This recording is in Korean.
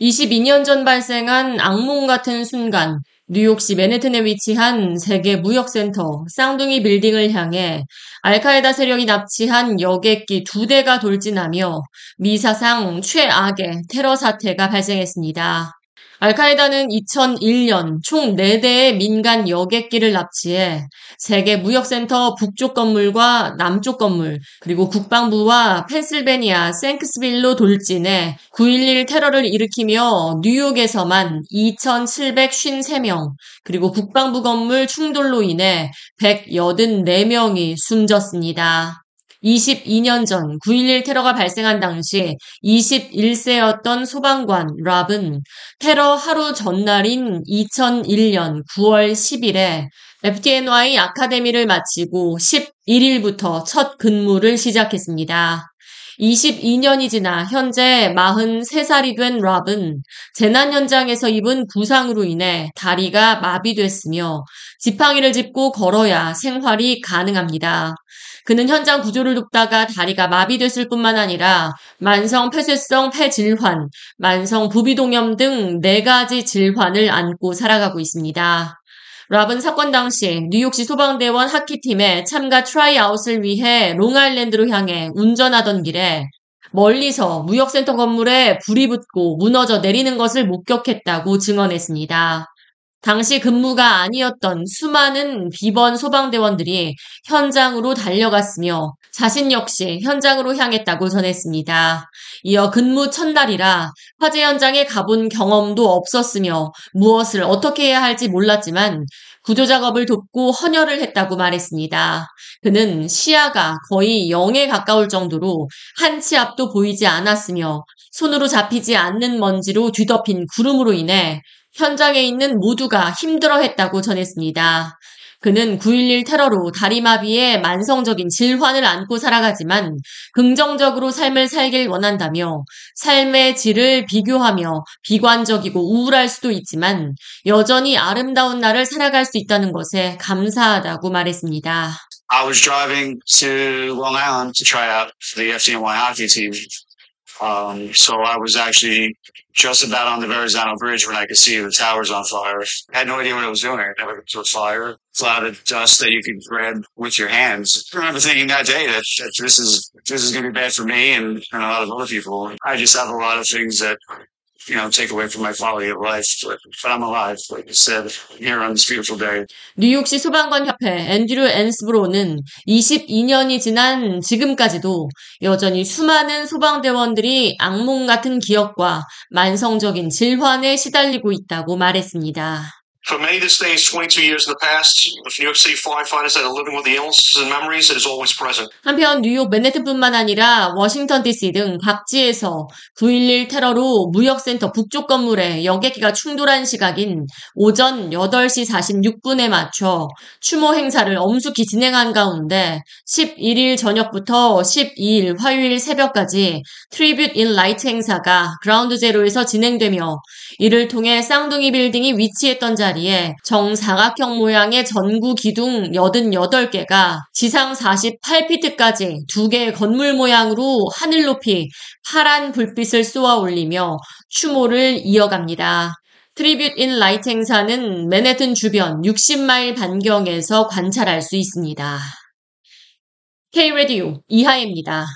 22년 전 발생한 악몽 같은 순간, 뉴욕시 맨해튼에 위치한 세계 무역센터 쌍둥이 빌딩을 향해 알카에다 세력이 납치한 여객기 두 대가 돌진하며 미사상 최악의 테러 사태가 발생했습니다. 알카에다는 2001년 총 4대의 민간 여객기를 납치해 세계 무역센터 북쪽 건물과 남쪽 건물, 그리고 국방부와 펜실베니아 생크스빌로 돌진해 9.11 테러를 일으키며 뉴욕에서만 2,753명, 그리고 국방부 건물 충돌로 인해 184명이 숨졌습니다. 22년 전 9.11 테러가 발생한 당시 21세였던 소방관 랍은 테러 하루 전날인 2001년 9월 10일에 FDNY 아카데미를 마치고 11일부터 첫 근무를 시작했습니다. 22년이 지나 현재 43살이 된 랍은 재난 현장에서 입은 부상으로 인해 다리가 마비됐으며 지팡이를 짚고 걸어야 생활이 가능합니다. 그는 현장 구조를 돕다가 다리가 마비됐을 뿐만 아니라 만성 폐쇄성 폐질환, 만성 부비동염 등 네 가지 질환을 안고 살아가고 있습니다. 랍은 사건 당시 뉴욕시 소방대원 하키팀의 참가 tryout을 위해 롱아일랜드로 향해 운전하던 길에 멀리서 무역센터 건물에 불이 붙고 무너져 내리는 것을 목격했다고 증언했습니다. 당시 근무가 아니었던 수많은 비번 소방대원들이 현장으로 달려갔으며 자신 역시 현장으로 향했다고 전했습니다. 이어 근무 첫날이라 화재 현장에 가본 경험도 없었으며 무엇을 어떻게 해야 할지 몰랐지만 구조 작업을 돕고 헌혈을 했다고 말했습니다. 그는 시야가 거의 0에 가까울 정도로 한 치 앞도 보이지 않았으며 손으로 잡히지 않는 먼지로 뒤덮인 구름으로 인해 현장에 있는 모두가 힘들어했다고 전했습니다. 그는 9.11 테러로 다리마비에 만성적인 질환을 안고 살아가지만 긍정적으로 삶을 살길 원한다며 삶의 질을 비교하며 비관적이고 우울할 수도 있지만 여전히 아름다운 날을 살아갈 수 있다는 것에 감사하다고 말했습니다. I was driving to Long Island to try out for the FDNY hockey team. Um, so I was actually just about on the Verrazano Bridge when I could see the towers on fire. I had no idea what I was doing. I never to a fire. Cloud of dust that you could grab with your hands. I remember thinking that day that, that this is this is going to be bad for me and, and a lot of other people. I just have a lot of things that you know, take away from my quality of life. But, I'm alive, like you said, here on this beautiful day. 뉴욕시 소방관 협회 앤드류 앤스브로는 22년이 지난 지금까지도 여전히 수많은 소방대원들이 악몽 같은 기억과 만성적인 질환에 시달리고 있다고 말했습니다. For many this day, 22 years in the past, New York City firefighters that are living with the illnesses and memories, it is always present. 한편 뉴욕 맨해튼뿐만 아니라 워싱턴 DC 등 각지에서 9.11 테러로 무역센터 북쪽 건물에 여객기가 충돌한 시각인 오전 8시 46분에 맞춰 추모 행사를 엄숙히 진행한 가운데 11일 저녁부터 12일 화요일 새벽까지 Tribute in Light 행사가 그라운드 제로에서 진행되며 이를 통해 쌍둥이 빌딩이 위치했던 자리 자리에 정사각형 모양의 전구 기둥 88개가 지상 48피트까지 두 개의 건물 모양으로 하늘 높이 파란 불빛을 쏘아 올리며 추모를 이어갑니다. Tribute in Light 행사는 맨해튼 주변 60마일 반경에서 관찰할 수 있습니다. K-Radio 이하입니다.